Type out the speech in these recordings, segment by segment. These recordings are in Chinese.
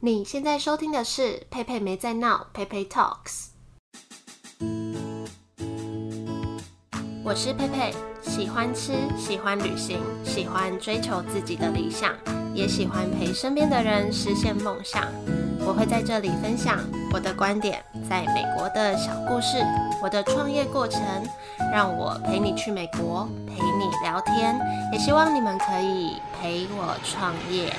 你现在收听的是佩佩没在闹，佩佩 Talks。我是佩佩，喜欢吃，喜欢旅行，喜欢追求自己的理想，也喜欢陪身边的人实现梦想。我会在这里分享我的观点，在美国的小故事，我的创业过程，让我陪你去美国，陪你聊天，也希望你们可以陪我创业。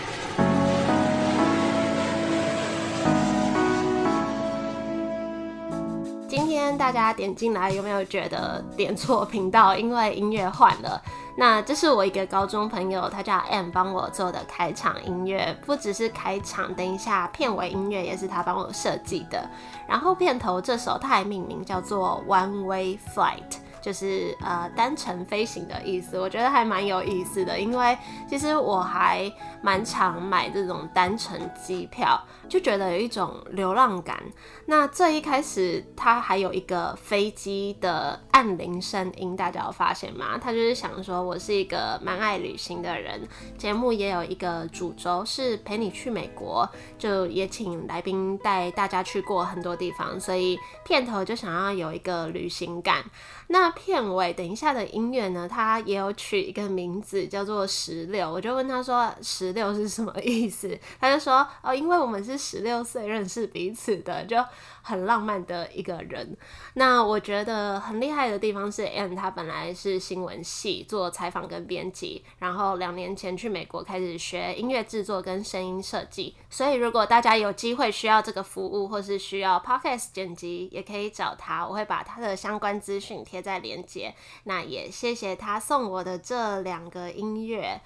大家点进来，有没有觉得点错频道？因为音乐换了。那这是我一个高中朋友，他叫 M，帮我做的开场音乐，不只是开场，等一下片尾音乐也是他帮我设计的。然后片头这首他还命名叫做 One Way Flight。就是呃单程飞行的意思，我觉得还蛮有意思的，因为其实我还蛮常买这种单程机票，就觉得有一种流浪感。那这一开始它还有一个飞机的按铃声音，大家有发现吗？他就是想说我是一个蛮爱旅行的人，节目也有一个主轴是陪你去美国，就也请来宾带大家去过很多地方，所以片头就想要有一个旅行感。那片尾等一下的音乐呢？它也有取一个名字叫做十六，我就问他说十六是什么意思？他就说哦，因为我们是十六岁认识彼此的，就。很浪漫的一个人，那我觉得很厉害的地方是，M 他本来是新闻系做采访跟编辑，然后两年前去美国开始学音乐制作跟声音设计，所以如果大家有机会需要这个服务或是需要 podcast 剪辑，也可以找他，我会把他的相关资讯贴在连接。那也谢谢他送我的这两个音乐。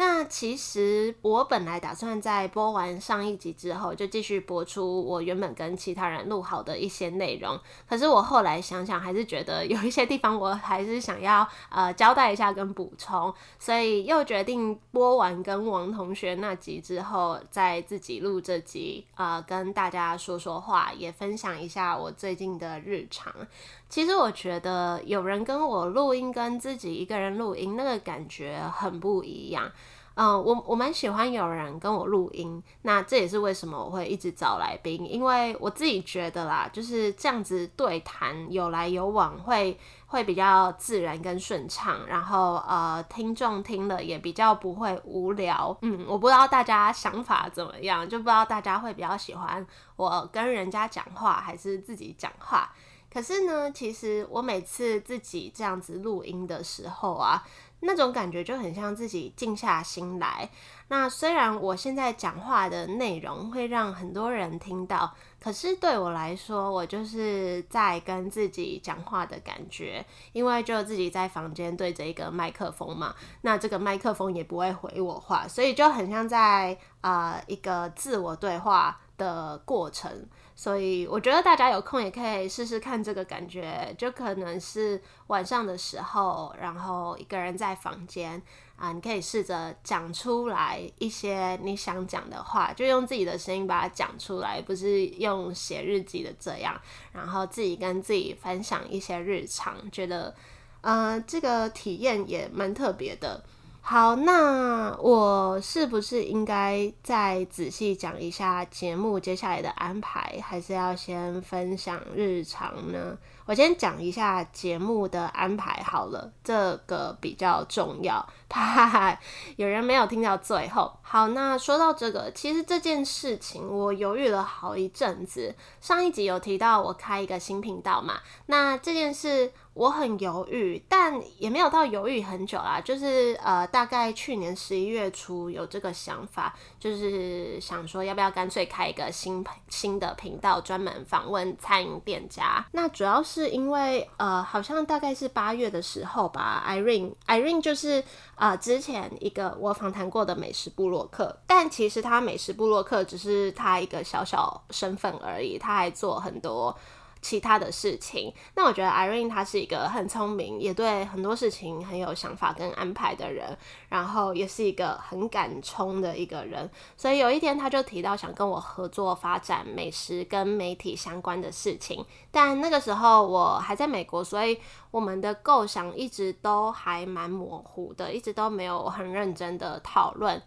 那其实我本来打算在播完上一集之后，就继续播出我原本跟其他人录好的一些内容。可是我后来想想，还是觉得有一些地方我还是想要呃交代一下跟补充，所以又决定播完跟王同学那集之后，再自己录这集啊，跟大家说说话，也分享一下我最近的日常。其实我觉得有人跟我录音，跟自己一个人录音，那个感觉很不一样。嗯，我我蛮喜欢有人跟我录音，那这也是为什么我会一直找来宾，因为我自己觉得啦，就是这样子对谈有来有往，会会比较自然跟顺畅，然后呃，听众听了也比较不会无聊。嗯，我不知道大家想法怎么样，就不知道大家会比较喜欢我跟人家讲话，还是自己讲话。可是呢，其实我每次自己这样子录音的时候啊，那种感觉就很像自己静下心来。那虽然我现在讲话的内容会让很多人听到，可是对我来说，我就是在跟自己讲话的感觉，因为就自己在房间对着一个麦克风嘛，那这个麦克风也不会回我话，所以就很像在啊一个自我对话的过程。所以我觉得大家有空也可以试试看这个感觉，就可能是晚上的时候，然后一个人在房间啊，你可以试着讲出来一些你想讲的话，就用自己的声音把它讲出来，不是用写日记的这样，然后自己跟自己分享一些日常，觉得呃这个体验也蛮特别的。好，那我是不是应该再仔细讲一下节目接下来的安排，还是要先分享日常呢？我先讲一下节目的安排好了，这个比较重要，怕有人没有听到最后。好，那说到这个，其实这件事情我犹豫了好一阵子。上一集有提到我开一个新频道嘛，那这件事。我很犹豫，但也没有到犹豫很久啦。就是呃，大概去年十一月初有这个想法，就是想说要不要干脆开一个新新的频道，专门访问餐饮店家。那主要是因为呃，好像大概是八月的时候吧，Irene Irene 就是呃之前一个我访谈过的美食部落客，但其实他美食部落客只是他一个小小身份而已，他还做很多。其他的事情，那我觉得 Irene 她是一个很聪明，也对很多事情很有想法跟安排的人，然后也是一个很敢冲的一个人。所以有一天他就提到想跟我合作发展美食跟媒体相关的事情，但那个时候我还在美国，所以我们的构想一直都还蛮模糊的，一直都没有很认真的讨论。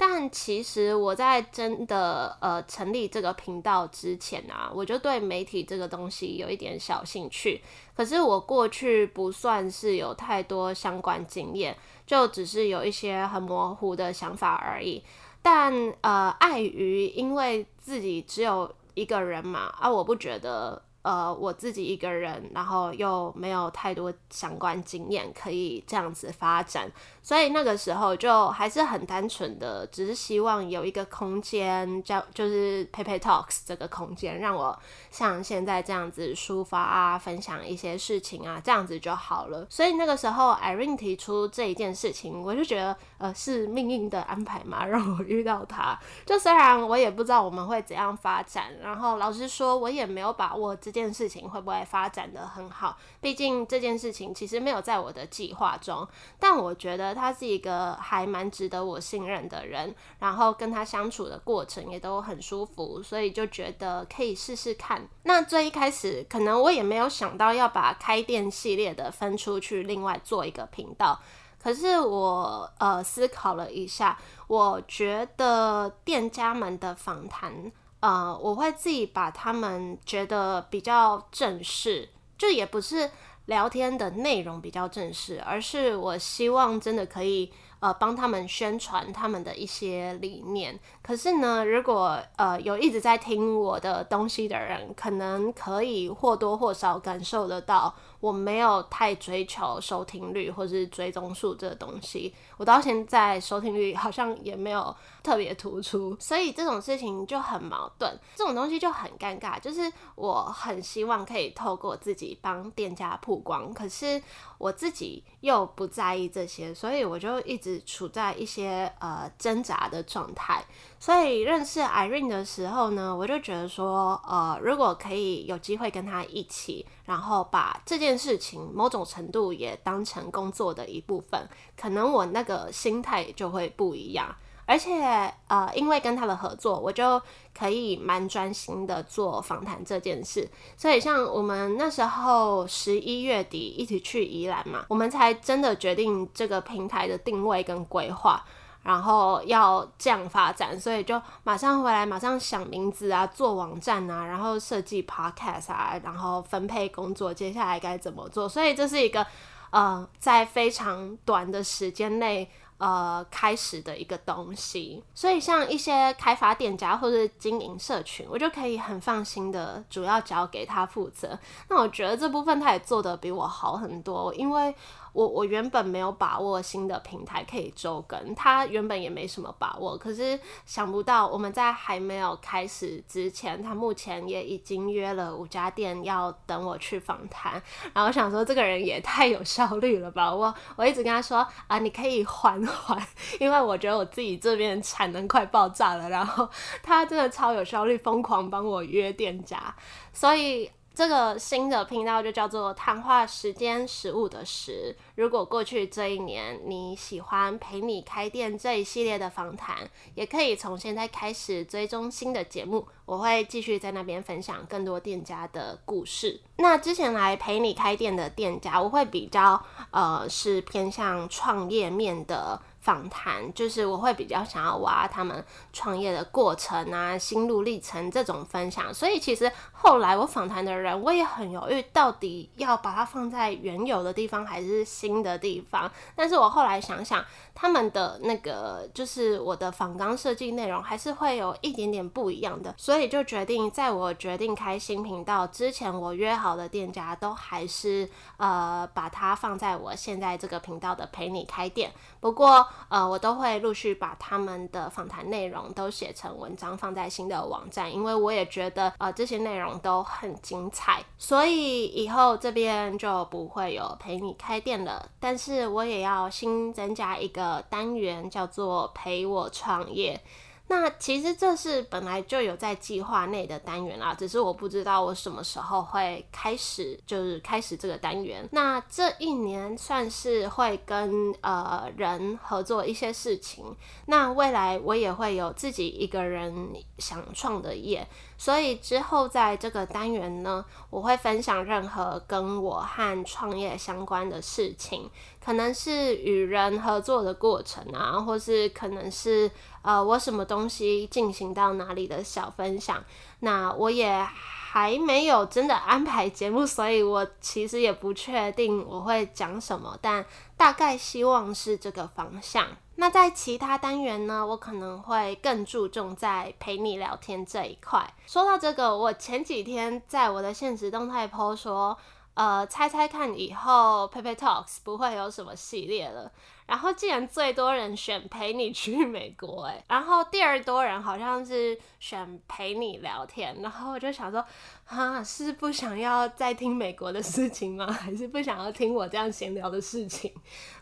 但其实我在真的呃成立这个频道之前啊，我就对媒体这个东西有一点小兴趣。可是我过去不算是有太多相关经验，就只是有一些很模糊的想法而已。但呃，碍于因为自己只有一个人嘛，啊，我不觉得。呃，我自己一个人，然后又没有太多相关经验可以这样子发展，所以那个时候就还是很单纯的，只是希望有一个空间，叫就是 Pepe Talks 这个空间，让我像现在这样子抒发啊，分享一些事情啊，这样子就好了。所以那个时候 Irene 提出这一件事情，我就觉得呃是命运的安排嘛，让我遇到他。就虽然我也不知道我们会怎样发展，然后老实说，我也没有把握。这件件事情会不会发展的很好？毕竟这件事情其实没有在我的计划中，但我觉得他是一个还蛮值得我信任的人，然后跟他相处的过程也都很舒服，所以就觉得可以试试看。那最一开始，可能我也没有想到要把开店系列的分出去，另外做一个频道。可是我呃思考了一下，我觉得店家们的访谈。呃，我会自己把他们觉得比较正式，就也不是聊天的内容比较正式，而是我希望真的可以。呃，帮他们宣传他们的一些理念。可是呢，如果呃有一直在听我的东西的人，可能可以或多或少感受得到，我没有太追求收听率或是追踪数这个东西。我到现在收听率好像也没有特别突出，所以这种事情就很矛盾。这种东西就很尴尬，就是我很希望可以透过自己帮店家曝光，可是我自己又不在意这些，所以我就一直。处在一些呃挣扎的状态，所以认识 Irene 的时候呢，我就觉得说，呃，如果可以有机会跟他一起，然后把这件事情某种程度也当成工作的一部分，可能我那个心态就会不一样。而且，呃，因为跟他的合作，我就可以蛮专心的做访谈这件事。所以，像我们那时候十一月底一起去宜兰嘛，我们才真的决定这个平台的定位跟规划，然后要这样发展。所以就马上回来，马上想名字啊，做网站啊，然后设计 podcast 啊，然后分配工作，接下来该怎么做。所以这是一个，呃，在非常短的时间内。呃，开始的一个东西，所以像一些开发店家或者经营社群，我就可以很放心的，主要交给他负责。那我觉得这部分他也做的比我好很多，因为。我我原本没有把握新的平台可以周更，他原本也没什么把握，可是想不到我们在还没有开始之前，他目前也已经约了五家店要等我去访谈，然后我想说这个人也太有效率了吧，我我一直跟他说啊，你可以缓缓，因为我觉得我自己这边产能快爆炸了，然后他真的超有效率，疯狂帮我约店家，所以。这个新的频道就叫做“谈话时间食物的食”。如果过去这一年你喜欢陪你开店这一系列的访谈，也可以从现在开始追踪新的节目。我会继续在那边分享更多店家的故事。那之前来陪你开店的店家，我会比较呃是偏向创业面的。访谈就是我会比较想要挖他们创业的过程啊、心路历程这种分享，所以其实后来我访谈的人，我也很犹豫，到底要把它放在原有的地方还是新的地方。但是我后来想想，他们的那个就是我的访纲设计内容还是会有一点点不一样的，所以就决定在我决定开新频道之前，我约好的店家都还是呃把它放在我现在这个频道的陪你开店。不过。呃，我都会陆续把他们的访谈内容都写成文章放在新的网站，因为我也觉得呃这些内容都很精彩，所以以后这边就不会有陪你开店了。但是我也要新增加一个单元，叫做陪我创业。那其实这是本来就有在计划内的单元啦，只是我不知道我什么时候会开始，就是开始这个单元。那这一年算是会跟呃人合作一些事情，那未来我也会有自己一个人想创的业。所以之后在这个单元呢，我会分享任何跟我和创业相关的事情，可能是与人合作的过程啊，或是可能是呃我什么东西进行到哪里的小分享。那我也还没有真的安排节目，所以我其实也不确定我会讲什么，但大概希望是这个方向。那在其他单元呢，我可能会更注重在陪你聊天这一块。说到这个，我前几天在我的现实动态 po 说，呃，猜猜看以后 Pepe Talks 不会有什么系列了。然后竟然最多人选陪你去美国，哎，然后第二多人好像是选陪你聊天，然后我就想说，啊，是不想要再听美国的事情吗？还是不想要听我这样闲聊的事情？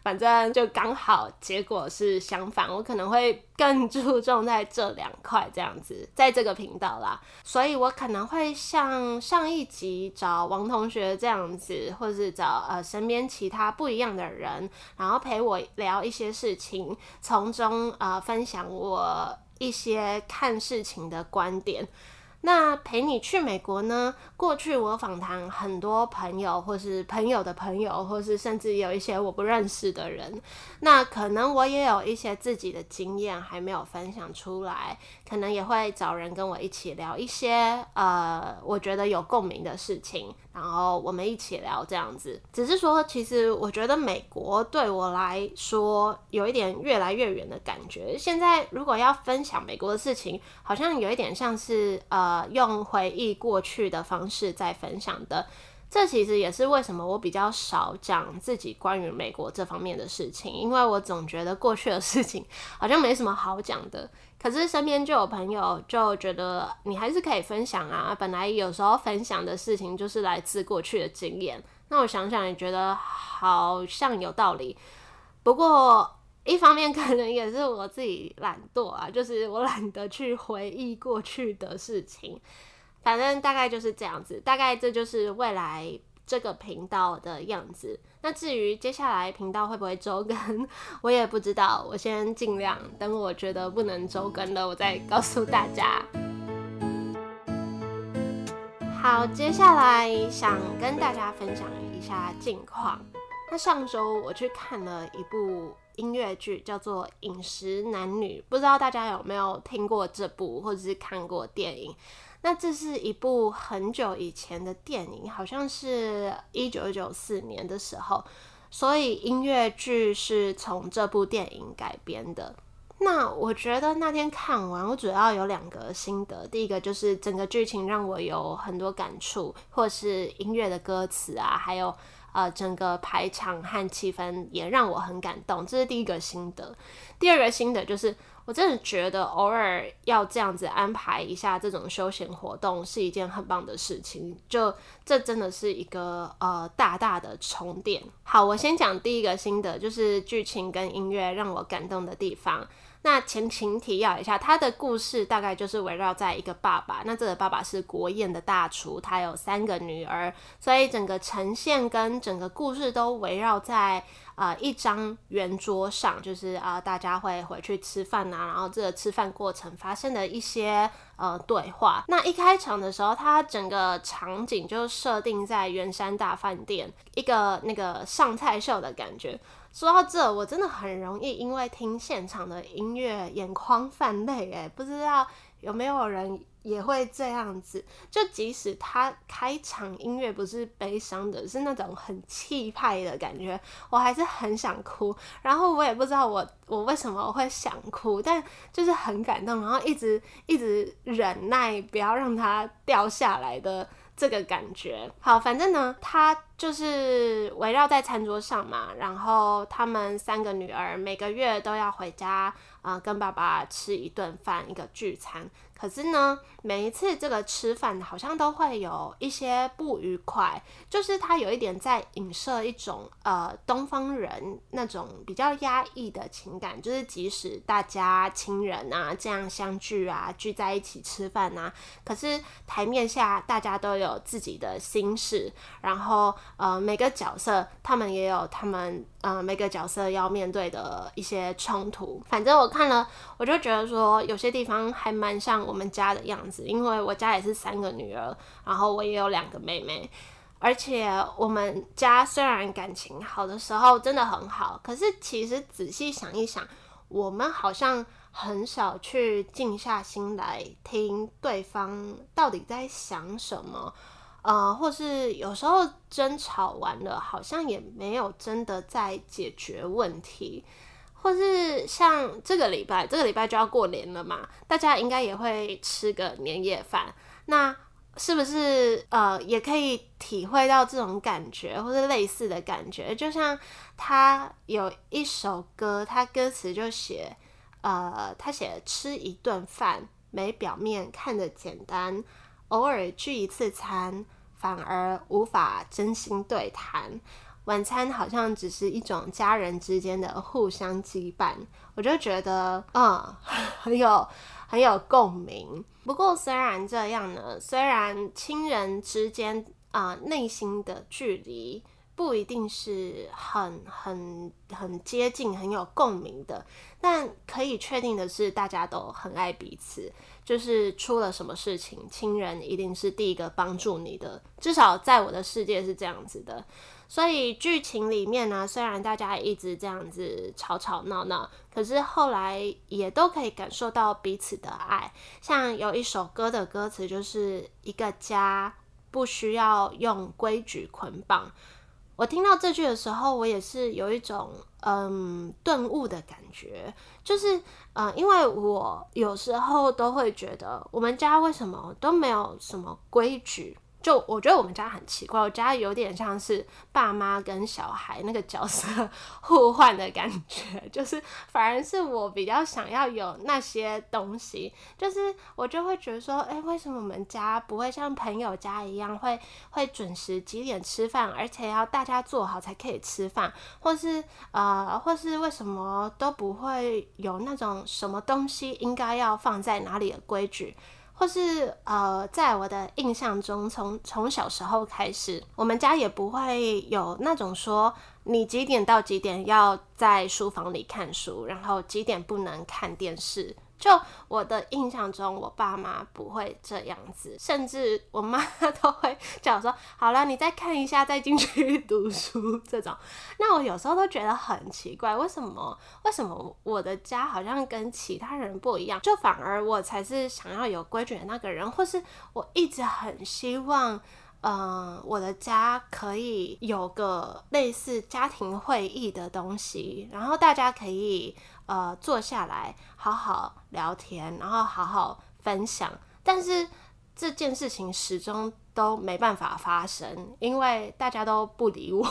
反正就刚好结果是相反，我可能会更注重在这两块这样子，在这个频道啦，所以我可能会像上一集找王同学这样子，或是找呃身边其他不一样的人，然后陪我。聊一些事情，从中呃分享我一些看事情的观点。那陪你去美国呢？过去我访谈很多朋友，或是朋友的朋友，或是甚至有一些我不认识的人。那可能我也有一些自己的经验还没有分享出来，可能也会找人跟我一起聊一些呃，我觉得有共鸣的事情。然后我们一起聊这样子，只是说，其实我觉得美国对我来说有一点越来越远的感觉。现在如果要分享美国的事情，好像有一点像是呃用回忆过去的方式在分享的。这其实也是为什么我比较少讲自己关于美国这方面的事情，因为我总觉得过去的事情好像没什么好讲的。可是身边就有朋友就觉得你还是可以分享啊，本来有时候分享的事情就是来自过去的经验。那我想想也觉得好像有道理。不过一方面可能也是我自己懒惰啊，就是我懒得去回忆过去的事情。反正大概就是这样子，大概这就是未来这个频道的样子。那至于接下来频道会不会周更，我也不知道。我先尽量等我觉得不能周更了，我再告诉大家。好，接下来想跟大家分享一下近况。那上周我去看了一部音乐剧，叫做《饮食男女》，不知道大家有没有听过这部，或者是看过电影。那这是一部很久以前的电影，好像是一九九四年的时候，所以音乐剧是从这部电影改编的。那我觉得那天看完，我主要有两个心得，第一个就是整个剧情让我有很多感触，或是音乐的歌词啊，还有呃整个排场和气氛也让我很感动，这是第一个心得。第二个心得就是。我真的觉得偶尔要这样子安排一下这种休闲活动是一件很棒的事情，就这真的是一个呃大大的充电。好，我先讲第一个心得，就是剧情跟音乐让我感动的地方。那前情提要一下，他的故事大概就是围绕在一个爸爸，那这个爸爸是国宴的大厨，他有三个女儿，所以整个呈现跟整个故事都围绕在呃一张圆桌上，就是啊大家会回去吃饭啊，然后这个吃饭过程发生的一些呃对话。那一开场的时候，他整个场景就设定在圆山大饭店，一个那个上菜秀的感觉。说到这，我真的很容易因为听现场的音乐眼眶泛泪，哎，不知道有没有人也会这样子？就即使他开场音乐不是悲伤的，是那种很气派的感觉，我还是很想哭。然后我也不知道我我为什么会想哭，但就是很感动，然后一直一直忍耐，不要让它掉下来的。这个感觉好，反正呢，他就是围绕在餐桌上嘛，然后他们三个女儿每个月都要回家啊，跟爸爸吃一顿饭，一个聚餐。可是呢，每一次这个吃饭好像都会有一些不愉快，就是他有一点在影射一种呃东方人那种比较压抑的情感，就是即使大家亲人啊这样相聚啊聚在一起吃饭啊，可是台面下大家都有自己的心事，然后呃每个角色他们也有他们呃每个角色要面对的一些冲突。反正我看了，我就觉得说有些地方还蛮像。我们家的样子，因为我家也是三个女儿，然后我也有两个妹妹，而且我们家虽然感情好的时候真的很好，可是其实仔细想一想，我们好像很少去静下心来听对方到底在想什么，呃，或是有时候争吵完了，好像也没有真的在解决问题，或是像这个礼拜，这个礼拜就要过年了嘛，大家应该也会吃个年夜饭，那。是不是呃，也可以体会到这种感觉，或者类似的感觉？就像他有一首歌，他歌词就写，呃，他写吃一顿饭，没表面看着简单，偶尔聚一次餐，反而无法真心对谈。晚餐好像只是一种家人之间的互相羁绊，我就觉得，嗯，很有很有共鸣。不过虽然这样呢，虽然亲人之间啊内心的距离不一定是很很很接近、很有共鸣的，但可以确定的是，大家都很爱彼此。就是出了什么事情，亲人一定是第一个帮助你的，至少在我的世界是这样子的。所以剧情里面呢，虽然大家一直这样子吵吵闹闹，可是后来也都可以感受到彼此的爱。像有一首歌的歌词，就是一个家不需要用规矩捆绑。我听到这句的时候，我也是有一种嗯顿悟的感觉，就是呃，因为我有时候都会觉得，我们家为什么都没有什么规矩。就我觉得我们家很奇怪，我家有点像是爸妈跟小孩那个角色 互换的感觉，就是反而是我比较想要有那些东西，就是我就会觉得说，哎，为什么我们家不会像朋友家一样，会会准时几点吃饭，而且要大家做好才可以吃饭，或是呃，或是为什么都不会有那种什么东西应该要放在哪里的规矩？或是呃，在我的印象中，从从小时候开始，我们家也不会有那种说你几点到几点要在书房里看书，然后几点不能看电视。就我的印象中，我爸妈不会这样子，甚至我妈都会叫我说：“好了，你再看一下，再进去读书。”这种，那我有时候都觉得很奇怪，为什么？为什么我的家好像跟其他人不一样？就反而我才是想要有规矩的那个人，或是我一直很希望。嗯，我的家可以有个类似家庭会议的东西，然后大家可以呃坐下来好好聊天，然后好好分享。但是这件事情始终都没办法发生，因为大家都不理我。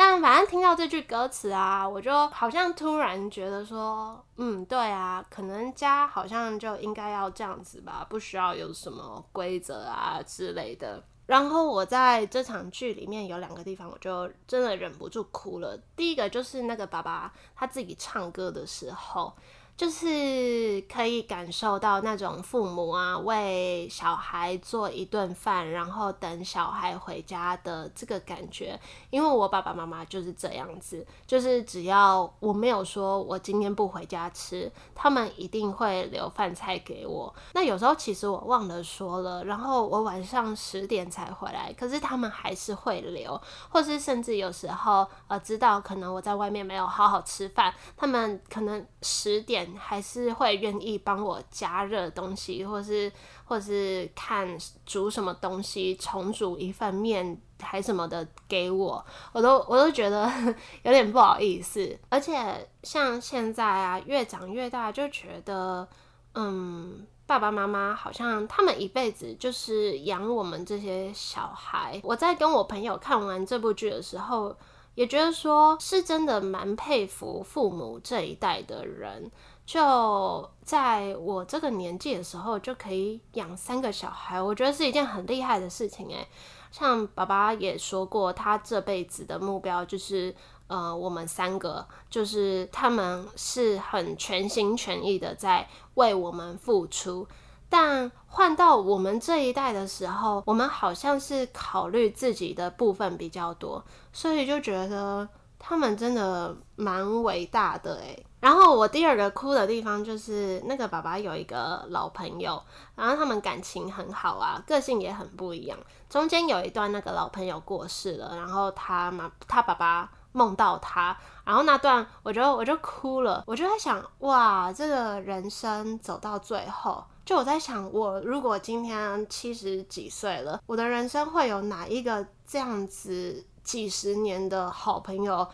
但反正听到这句歌词啊，我就好像突然觉得说，嗯，对啊，可能家好像就应该要这样子吧，不需要有什么规则啊之类的。然后我在这场剧里面有两个地方，我就真的忍不住哭了。第一个就是那个爸爸他自己唱歌的时候。就是可以感受到那种父母啊为小孩做一顿饭，然后等小孩回家的这个感觉。因为我爸爸妈妈就是这样子，就是只要我没有说我今天不回家吃，他们一定会留饭菜给我。那有时候其实我忘了说了，然后我晚上十点才回来，可是他们还是会留，或是甚至有时候呃知道可能我在外面没有好好吃饭，他们可能十点。还是会愿意帮我加热东西，或是或是看煮什么东西，重煮一份面还什么的给我，我都我都觉得 有点不好意思。而且像现在啊，越长越大，就觉得嗯，爸爸妈妈好像他们一辈子就是养我们这些小孩。我在跟我朋友看完这部剧的时候，也觉得说是真的蛮佩服父母这一代的人。就在我这个年纪的时候，就可以养三个小孩，我觉得是一件很厉害的事情诶。像爸爸也说过，他这辈子的目标就是，呃，我们三个，就是他们是很全心全意的在为我们付出。但换到我们这一代的时候，我们好像是考虑自己的部分比较多，所以就觉得。他们真的蛮伟大的诶。然后我第二个哭的地方就是那个爸爸有一个老朋友，然后他们感情很好啊，个性也很不一样。中间有一段那个老朋友过世了，然后他妈他爸爸梦到他，然后那段我就我就哭了，我就在想哇，这个人生走到最后，就我在想，我如果今天七十几岁了，我的人生会有哪一个这样子几十年的好朋友？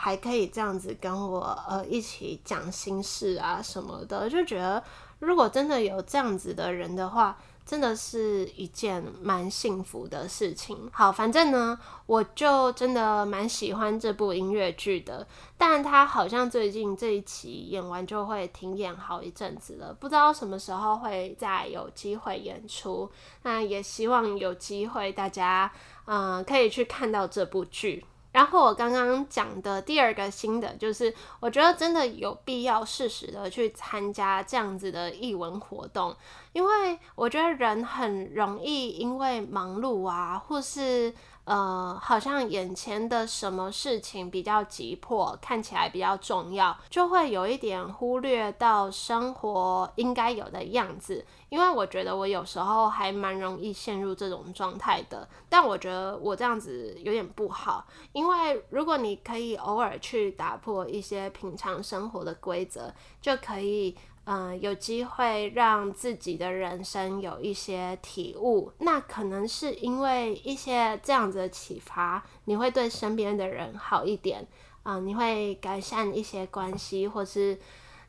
还可以这样子跟我呃一起讲心事啊什么的，就觉得如果真的有这样子的人的话，真的是一件蛮幸福的事情。好，反正呢，我就真的蛮喜欢这部音乐剧的，但它好像最近这一期演完就会停演好一阵子了，不知道什么时候会再有机会演出。那也希望有机会大家嗯可以去看到这部剧。然后我刚刚讲的第二个新的，就是我觉得真的有必要适时的去参加这样子的译文活动，因为我觉得人很容易因为忙碌啊，或是。呃，好像眼前的什么事情比较急迫，看起来比较重要，就会有一点忽略到生活应该有的样子。因为我觉得我有时候还蛮容易陷入这种状态的，但我觉得我这样子有点不好。因为如果你可以偶尔去打破一些平常生活的规则，就可以。嗯，有机会让自己的人生有一些体悟，那可能是因为一些这样子的启发，你会对身边的人好一点，啊，你会改善一些关系，或是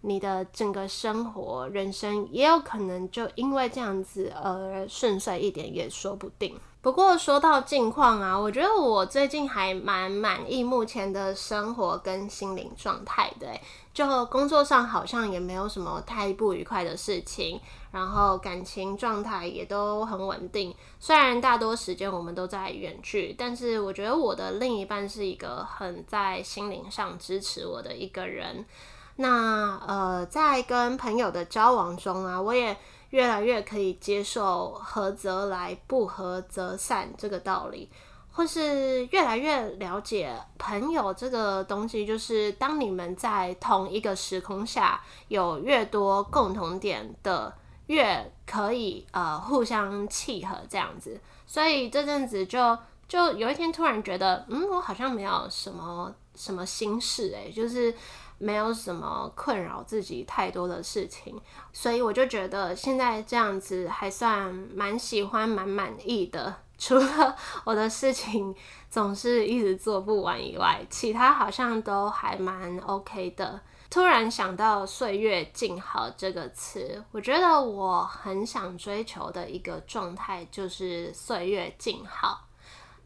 你的整个生活、人生也有可能就因为这样子而顺遂一点，也说不定。不过说到近况啊，我觉得我最近还蛮满意目前的生活跟心灵状态的。就工作上好像也没有什么太不愉快的事情，然后感情状态也都很稳定。虽然大多时间我们都在远距，但是我觉得我的另一半是一个很在心灵上支持我的一个人。那呃，在跟朋友的交往中啊，我也。越来越可以接受合则来，不合则散这个道理，或是越来越了解朋友这个东西，就是当你们在同一个时空下有越多共同点的，越可以呃互相契合这样子。所以这阵子就就有一天突然觉得，嗯，我好像没有什么什么心事诶，就是。没有什么困扰自己太多的事情，所以我就觉得现在这样子还算蛮喜欢、蛮满意的。除了我的事情总是一直做不完以外，其他好像都还蛮 OK 的。突然想到“岁月静好”这个词，我觉得我很想追求的一个状态就是岁月静好。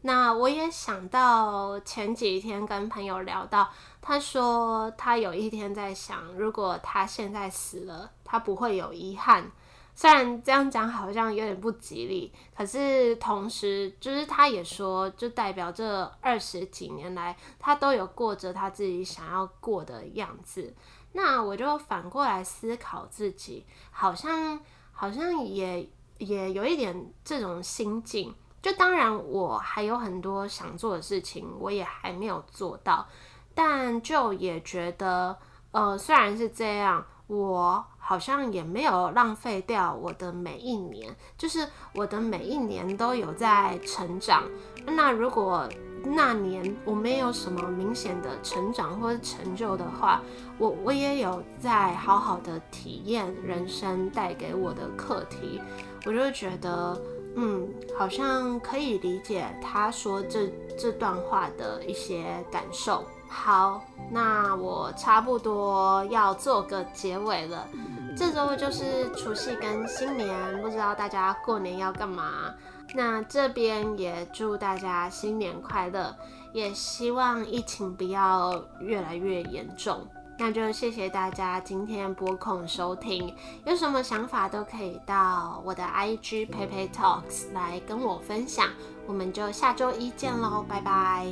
那我也想到前几天跟朋友聊到，他说他有一天在想，如果他现在死了，他不会有遗憾。虽然这样讲好像有点不吉利，可是同时就是他也说，就代表这二十几年来，他都有过着他自己想要过的样子。那我就反过来思考自己，好像好像也也有一点这种心境。就当然，我还有很多想做的事情，我也还没有做到。但就也觉得，呃，虽然是这样，我好像也没有浪费掉我的每一年，就是我的每一年都有在成长。那如果那年我没有什么明显的成长或者成就的话，我我也有在好好的体验人生带给我的课题，我就觉得。嗯，好像可以理解他说这这段话的一些感受。好，那我差不多要做个结尾了。这周就是除夕跟新年，不知道大家过年要干嘛？那这边也祝大家新年快乐，也希望疫情不要越来越严重。那就谢谢大家今天播控收听，有什么想法都可以到我的 IG PayPay Talks 来跟我分享，我们就下周一见喽，拜拜。